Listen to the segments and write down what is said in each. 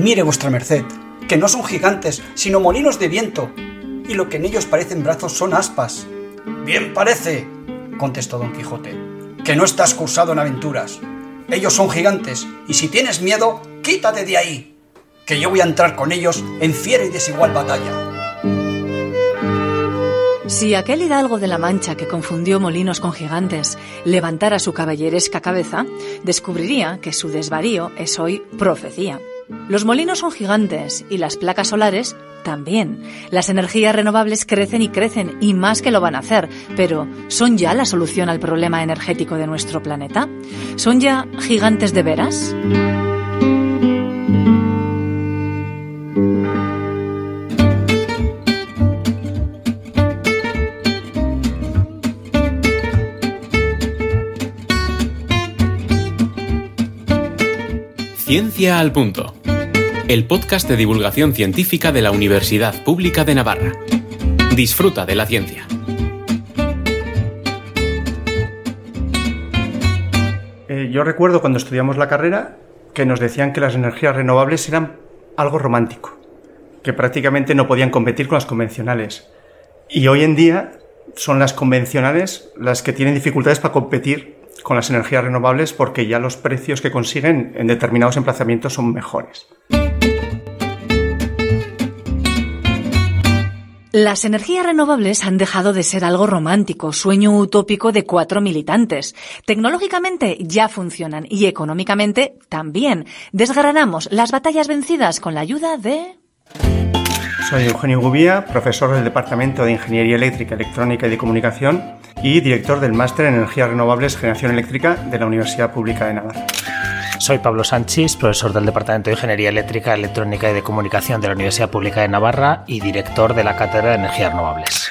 Mire vuestra merced, que no son gigantes, sino molinos de viento, y lo que en ellos parecen brazos son aspas. Bien parece, contestó don Quijote, que no estás cursado en aventuras. Ellos son gigantes, y si tienes miedo, quítate de ahí, que yo voy a entrar con ellos en fiera y desigual batalla. Si aquel hidalgo de la Mancha que confundió molinos con gigantes levantara su caballeresca cabeza, descubriría que su desvarío es hoy profecía. Los molinos son gigantes y las placas solares también. Las energías renovables crecen y crecen y más que lo van a hacer, pero ¿son ya la solución al problema energético de nuestro planeta? ¿Son ya gigantes de veras? Ciencia al Punto, el podcast de divulgación científica de la Universidad Pública de Navarra. Disfruta de la ciencia. Eh, yo recuerdo cuando estudiamos la carrera que nos decían que las energías renovables eran algo romántico, que prácticamente no podían competir con las convencionales. Y hoy en día son las convencionales las que tienen dificultades para competir con las energías renovables porque ya los precios que consiguen en determinados emplazamientos son mejores. Las energías renovables han dejado de ser algo romántico, sueño utópico de cuatro militantes. Tecnológicamente ya funcionan y económicamente también. Desgranamos las batallas vencidas con la ayuda de... Soy Eugenio Gubía, profesor del Departamento de Ingeniería Eléctrica, Electrónica y de Comunicación y director del Máster en Energías Renovables Generación Eléctrica de la Universidad Pública de Navarra. Soy Pablo Sánchez, profesor del Departamento de Ingeniería Eléctrica, Electrónica y de Comunicación de la Universidad Pública de Navarra y director de la Cátedra de Energías Renovables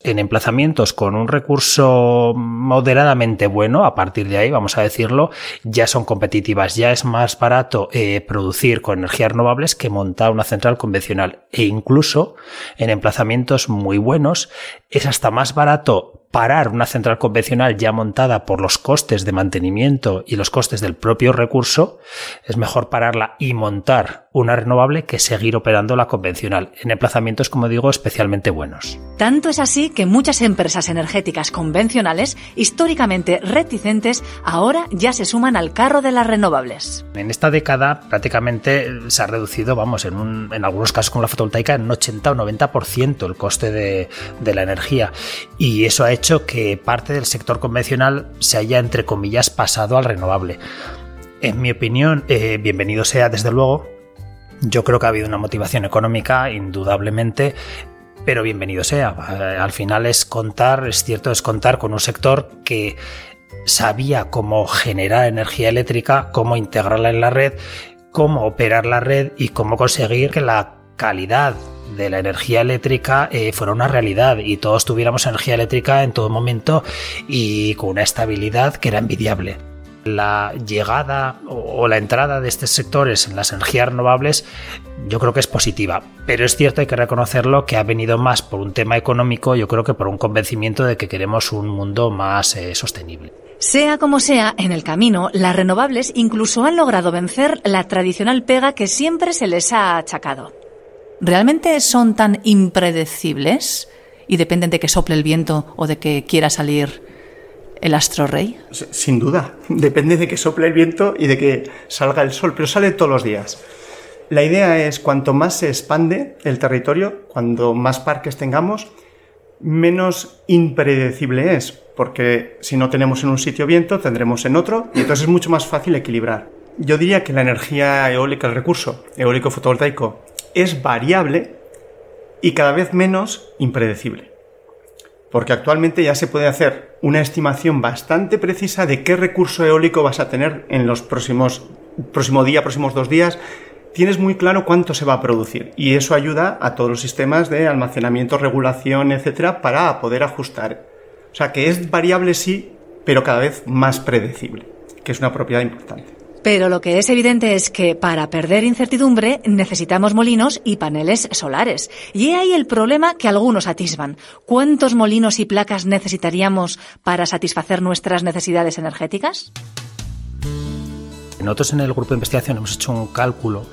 en emplazamientos con un recurso moderadamente bueno, a partir de ahí, vamos a decirlo, ya son competitivas. Ya es más barato eh, producir con energías renovables que montar una central convencional. E incluso en emplazamientos muy buenos es hasta más barato parar una central convencional ya montada por los costes de mantenimiento y los costes del propio recurso, es mejor pararla y montar una renovable que seguir operando la convencional, en emplazamientos, como digo, especialmente buenos. Tanto es así que muchas empresas energéticas convencionales, históricamente reticentes, ahora ya se suman al carro de las renovables. En esta década prácticamente se ha reducido, vamos, en, en algunos casos con la fotovoltaica, en un 80 o 90% el coste de, de la energía. Y eso ha hecho que parte del sector convencional se haya, entre comillas, pasado al renovable. En mi opinión, eh, bienvenido sea, desde luego. Yo creo que ha habido una motivación económica, indudablemente, pero bienvenido sea. Eh, al final es contar, es cierto, es contar con un sector que sabía cómo generar energía eléctrica, cómo integrarla en la red, cómo operar la red y cómo conseguir que la calidad de la energía eléctrica eh, fuera una realidad y todos tuviéramos energía eléctrica en todo momento y con una estabilidad que era envidiable. La llegada o la entrada de estos sectores en las energías renovables yo creo que es positiva, pero es cierto, hay que reconocerlo, que ha venido más por un tema económico, yo creo que por un convencimiento de que queremos un mundo más eh, sostenible. Sea como sea, en el camino, las renovables incluso han logrado vencer la tradicional pega que siempre se les ha achacado. ¿Realmente son tan impredecibles y dependen de que sople el viento o de que quiera salir el astro rey? Sin duda, depende de que sople el viento y de que salga el sol, pero sale todos los días. La idea es cuanto más se expande el territorio, cuando más parques tengamos, menos impredecible es, porque si no tenemos en un sitio viento, tendremos en otro, y entonces es mucho más fácil equilibrar. Yo diría que la energía eólica, el recurso eólico fotovoltaico, es variable y cada vez menos impredecible. Porque actualmente ya se puede hacer una estimación bastante precisa de qué recurso eólico vas a tener en los próximos próximo día, próximos dos días. Tienes muy claro cuánto se va a producir y eso ayuda a todos los sistemas de almacenamiento, regulación, etcétera, para poder ajustar. O sea que es variable sí, pero cada vez más predecible, que es una propiedad importante. Pero lo que es evidente es que para perder incertidumbre necesitamos molinos y paneles solares. Y ahí el problema que algunos atisban. ¿Cuántos molinos y placas necesitaríamos para satisfacer nuestras necesidades energéticas? Nosotros en el grupo de investigación hemos hecho un cálculo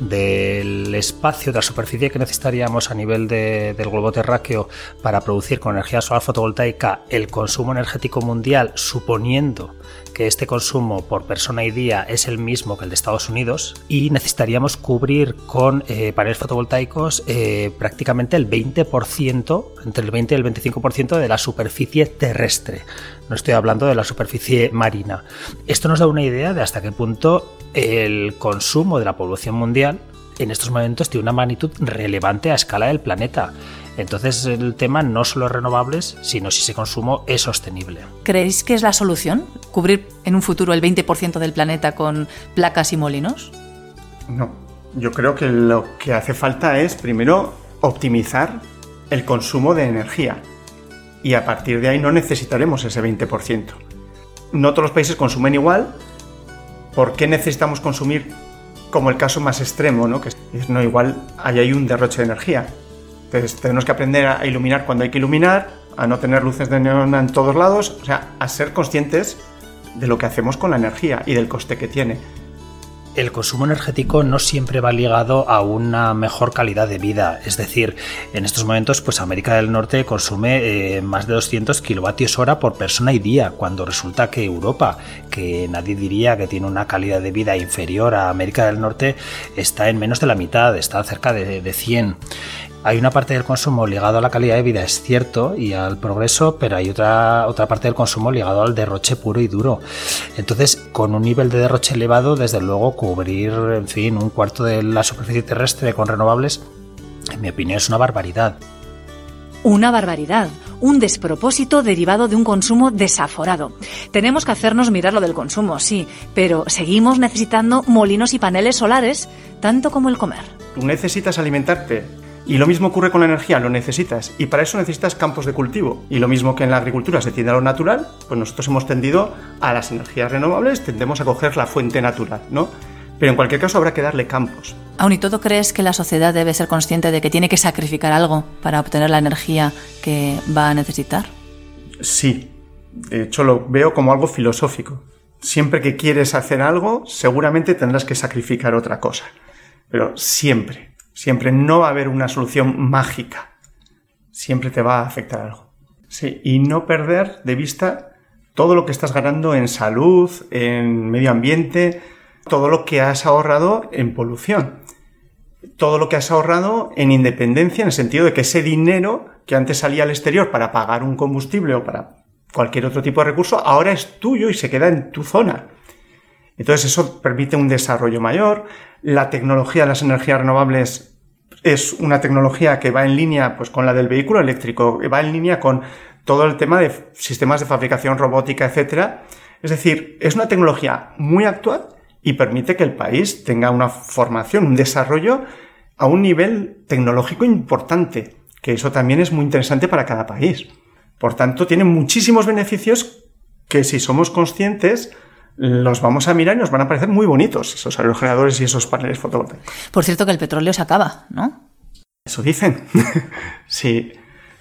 del espacio, de la superficie que necesitaríamos a nivel del globo terráqueo para producir con energía solar fotovoltaica el consumo energético mundial, suponiendo que este consumo por persona y día es el mismo que el de Estados Unidos y necesitaríamos cubrir con eh, paneles fotovoltaicos eh, prácticamente el 20%, entre el 20 y el 25% de la superficie terrestre. No estoy hablando de la superficie marina. Esto nos da una idea de hasta qué punto el consumo de la población mundial en estos momentos tiene una magnitud relevante a escala del planeta. Entonces el tema no solo es renovables, sino si ese consumo es sostenible. ¿Creéis que es la solución? ¿Cubrir en un futuro el 20% del planeta con placas y molinos? No, yo creo que lo que hace falta es primero optimizar el consumo de energía y a partir de ahí no necesitaremos ese 20%. No todos los países consumen igual. ¿Por qué necesitamos consumir como el caso más extremo, ¿no? Que no igual ahí hay un derroche de energía. Entonces tenemos que aprender a iluminar cuando hay que iluminar, a no tener luces de neón en todos lados, o sea, a ser conscientes de lo que hacemos con la energía y del coste que tiene el consumo energético no siempre va ligado a una mejor calidad de vida. Es decir, en estos momentos, pues América del Norte consume eh, más de 200 kilovatios hora por persona y día, cuando resulta que Europa, que nadie diría que tiene una calidad de vida inferior a América del Norte, está en menos de la mitad, está cerca de, de 100. Hay una parte del consumo ligado a la calidad de vida, es cierto, y al progreso, pero hay otra, otra parte del consumo ligado al derroche puro y duro. Entonces, con un nivel de derroche elevado, desde luego, cubrir, en fin, un cuarto de la superficie terrestre con renovables, en mi opinión, es una barbaridad. Una barbaridad, un despropósito derivado de un consumo desaforado. Tenemos que hacernos mirar lo del consumo, sí, pero seguimos necesitando molinos y paneles solares, tanto como el comer. Tú necesitas alimentarte y lo mismo ocurre con la energía, lo necesitas. Y para eso necesitas campos de cultivo. Y lo mismo que en la agricultura se tiende a lo natural, pues nosotros hemos tendido a las energías renovables, tendemos a coger la fuente natural, ¿no? Pero en cualquier caso habrá que darle campos. ¿Aún y todo crees que la sociedad debe ser consciente de que tiene que sacrificar algo para obtener la energía que va a necesitar? Sí. De hecho, lo veo como algo filosófico. Siempre que quieres hacer algo, seguramente tendrás que sacrificar otra cosa. Pero siempre. Siempre no va a haber una solución mágica. Siempre te va a afectar algo. Sí, y no perder de vista todo lo que estás ganando en salud, en medio ambiente, todo lo que has ahorrado en polución, todo lo que has ahorrado en independencia, en el sentido de que ese dinero que antes salía al exterior para pagar un combustible o para cualquier otro tipo de recurso, ahora es tuyo y se queda en tu zona. Entonces eso permite un desarrollo mayor. La tecnología de las energías renovables es una tecnología que va en línea pues, con la del vehículo eléctrico, va en línea con todo el tema de sistemas de fabricación robótica, etc. Es decir, es una tecnología muy actual y permite que el país tenga una formación, un desarrollo a un nivel tecnológico importante, que eso también es muy interesante para cada país. Por tanto, tiene muchísimos beneficios que si somos conscientes los vamos a mirar y nos van a parecer muy bonitos esos aerogeneradores y esos paneles fotovoltaicos. Por cierto que el petróleo se acaba, ¿no? Eso dicen. sí,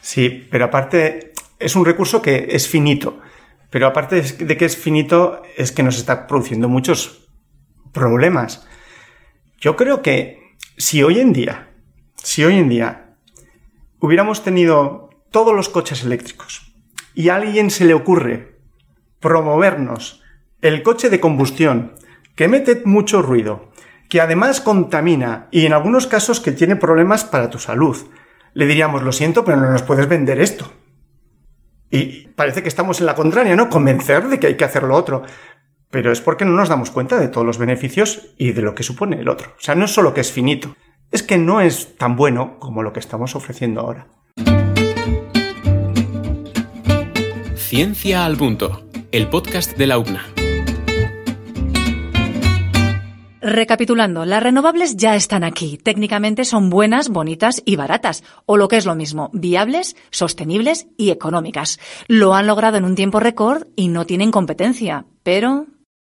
sí, pero aparte es un recurso que es finito. Pero aparte de que es finito, es que nos está produciendo muchos problemas. Yo creo que si hoy en día, si hoy en día hubiéramos tenido todos los coches eléctricos y a alguien se le ocurre promovernos el coche de combustión, que mete mucho ruido, que además contamina y en algunos casos que tiene problemas para tu salud, le diríamos, lo siento, pero no nos puedes vender esto. Y parece que estamos en la contraria, ¿no? Convencer de que hay que hacer lo otro. Pero es porque no nos damos cuenta de todos los beneficios y de lo que supone el otro. O sea, no es solo que es finito, es que no es tan bueno como lo que estamos ofreciendo ahora. Ciencia al punto, el podcast de la UCNA. Recapitulando, las renovables ya están aquí. Técnicamente son buenas, bonitas y baratas, o lo que es lo mismo, viables, sostenibles y económicas. Lo han logrado en un tiempo récord y no tienen competencia. Pero,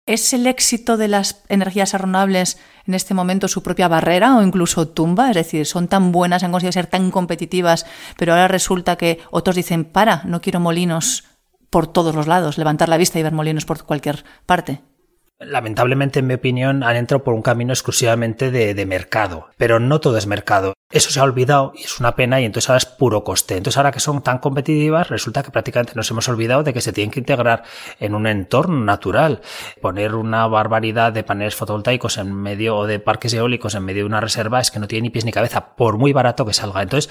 ¿es el éxito de las energías renovables en este momento su propia barrera o incluso tumba? Es decir, son tan buenas, han conseguido ser tan competitivas, pero ahora resulta que otros dicen, para, no quiero molinos por todos los lados, levantar la vista y ver molinos por cualquier parte. Lamentablemente, en mi opinión, han entrado por un camino exclusivamente de, mercado. Pero no todo es mercado. Eso se ha olvidado y es una pena y entonces ahora es puro coste. Entonces ahora que son tan competitivas, resulta que prácticamente nos hemos olvidado de que se tienen que integrar en un entorno natural. Poner una barbaridad de paneles fotovoltaicos en medio o de parques eólicos en medio de una reserva es que no tiene ni pies ni cabeza, por muy barato que salga. Entonces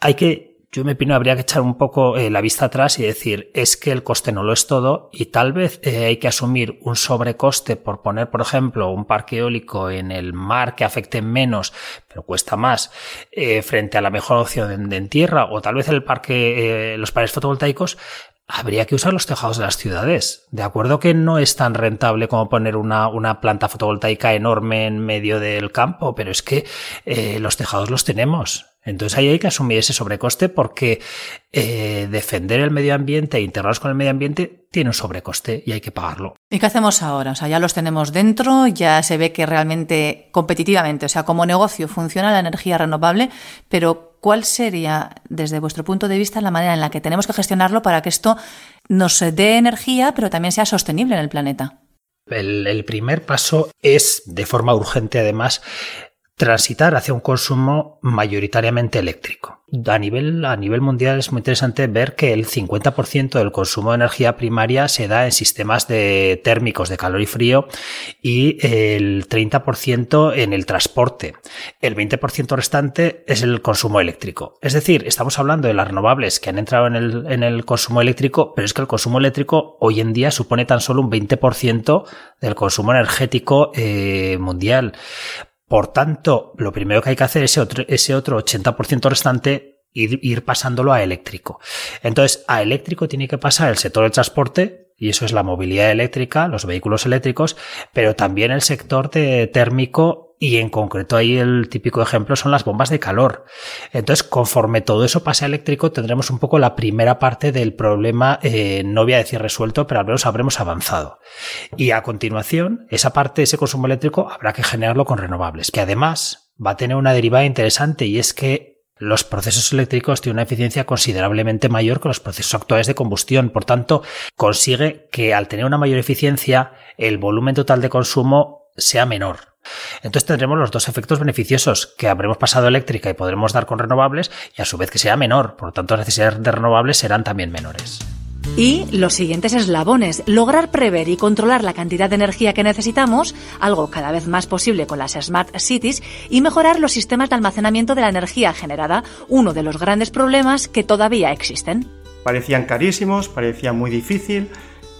hay que yo me opino habría que echar un poco eh, la vista atrás y decir es que el coste no lo es todo y tal vez eh, hay que asumir un sobrecoste por poner, por ejemplo, un parque eólico en el mar que afecte menos, pero cuesta más, eh, frente a la mejor opción en, tierra o tal vez el parque, los paneles fotovoltaicos, habría que usar los tejados de las ciudades. De acuerdo que no es tan rentable como poner una, una planta fotovoltaica enorme en medio del campo, pero es que los tejados los tenemos. Entonces ahí hay que asumir ese sobrecoste porque eh, defender el medio ambiente e integrarlos con el medio ambiente tiene un sobrecoste y hay que pagarlo. ¿Y qué hacemos ahora? O sea, ya los tenemos dentro, ya se ve que realmente competitivamente, o sea, como negocio funciona la energía renovable, pero ¿cuál sería, desde vuestro punto de vista, la manera en la que tenemos que gestionarlo para que esto nos dé energía, pero también sea sostenible en el planeta? el, primer paso es, de forma urgente además, transitar hacia un consumo mayoritariamente eléctrico. A nivel, a nivel mundial es muy interesante ver que el 50% del consumo de energía primaria se da en sistemas de térmicos de calor y frío y el 30% en el transporte. El 20% restante es el consumo eléctrico. Es decir, estamos hablando de las renovables que han entrado en el, en el consumo eléctrico, pero es que el consumo eléctrico hoy en día supone tan solo un 20% del consumo energético eh, mundial. Por tanto, lo primero que hay que hacer es ese otro, ese otro 80% restante ir pasándolo a eléctrico. Entonces, a eléctrico tiene que pasar el sector del transporte, y eso es la movilidad eléctrica, los vehículos eléctricos, pero también el sector térmico y en concreto ahí el típico ejemplo son las bombas de calor. Entonces, conforme todo eso pase a eléctrico, tendremos un poco la primera parte del problema, eh, no voy a decir resuelto, pero al menos habremos avanzado. Y a continuación, esa parte, ese consumo eléctrico, habrá que generarlo con renovables, que además va a tener una derivada interesante y es que los procesos eléctricos tienen una eficiencia considerablemente mayor que los procesos actuales de combustión. Por tanto, consigue que al tener una mayor eficiencia, el volumen total de consumo sea menor. Entonces tendremos los dos efectos beneficiosos, que habremos pasado eléctrica y podremos dar con renovables, y a su vez que sea menor, por lo tanto las necesidades de renovables serán también menores. Y los siguientes eslabones, lograr prever y controlar la cantidad de energía que necesitamos, algo cada vez más posible con las Smart Cities, y mejorar los sistemas de almacenamiento de la energía generada, uno de los grandes problemas que todavía existen. Parecían carísimos, parecía muy difícil,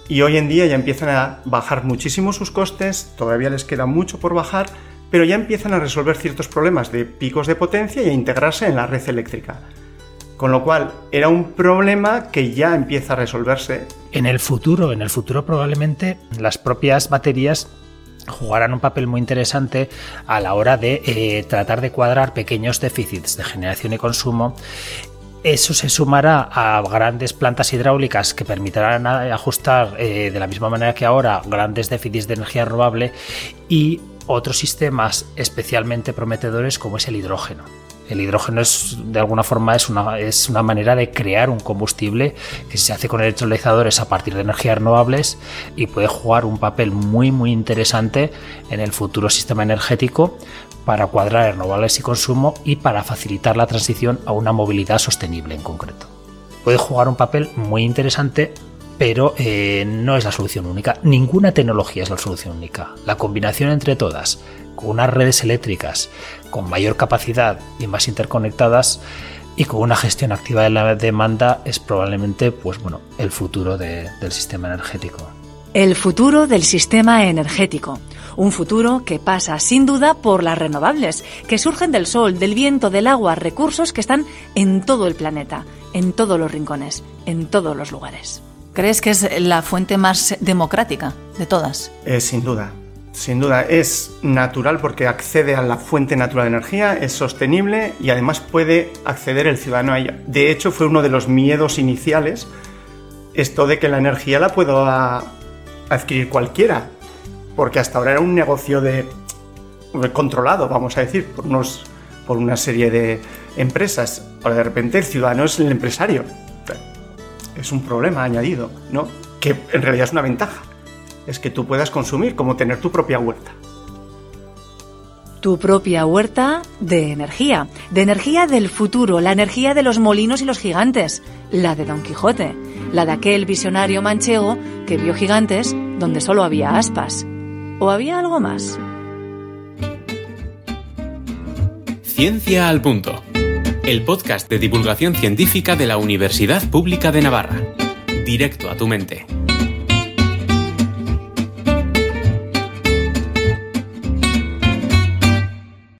y hoy en día ya empiezan a bajar muchísimo sus costes, todavía les queda mucho por bajar, pero ya empiezan a resolver ciertos problemas de picos de potencia y a integrarse en la red eléctrica. Con lo cual, era un problema que ya empieza a resolverse. En el futuro, en el futuro probablemente las propias baterías jugarán un papel muy interesante a la hora de eh, tratar de cuadrar pequeños déficits de generación y consumo eso se sumará a grandes plantas hidráulicas que permitirán ajustar eh, de la misma manera que ahora grandes déficits de energía renovable y otros sistemas especialmente prometedores como es el hidrógeno. El hidrógeno es, de alguna forma, es una, es una manera de crear un combustible que se hace con electrolizadores a partir de energías renovables y puede jugar un papel muy, muy interesante en el futuro sistema energético para cuadrar renovables y consumo y para facilitar la transición a una movilidad sostenible en concreto. Puede jugar un papel muy interesante pero eh, no es la solución única. Ninguna tecnología es la solución única. La combinación entre todas, con unas redes eléctricas con mayor capacidad y más interconectadas y con una gestión activa de la demanda es probablemente pues bueno, el futuro del sistema energético. El futuro del sistema energético. Un futuro que pasa sin duda por las renovables, que surgen del sol, del viento, del agua, recursos que están en todo el planeta, en todos los rincones, en todos los lugares. ¿Crees que es la fuente más democrática de todas? Eh, sin duda. Sin duda, es natural porque accede a la fuente natural de energía, es sostenible y además puede acceder el ciudadano a ella. De hecho, fue uno de los miedos iniciales esto de que la energía la pueda adquirir cualquiera, porque hasta ahora era un negocio de controlado, vamos a decir, por, unos, por una serie de empresas. Ahora de repente el ciudadano es el empresario. Es un problema añadido, ¿no? Que en realidad es una ventaja. Es que tú puedas consumir, como tener tu propia huerta. Tu propia huerta de energía, de energía del futuro, la energía de los molinos y los gigantes, la de Don Quijote, la de aquel visionario manchego que vio gigantes donde solo había aspas. ¿O había algo más? Ciencia al Punto, el podcast de divulgación científica de la Universidad Pública de Navarra. Directo a tu mente.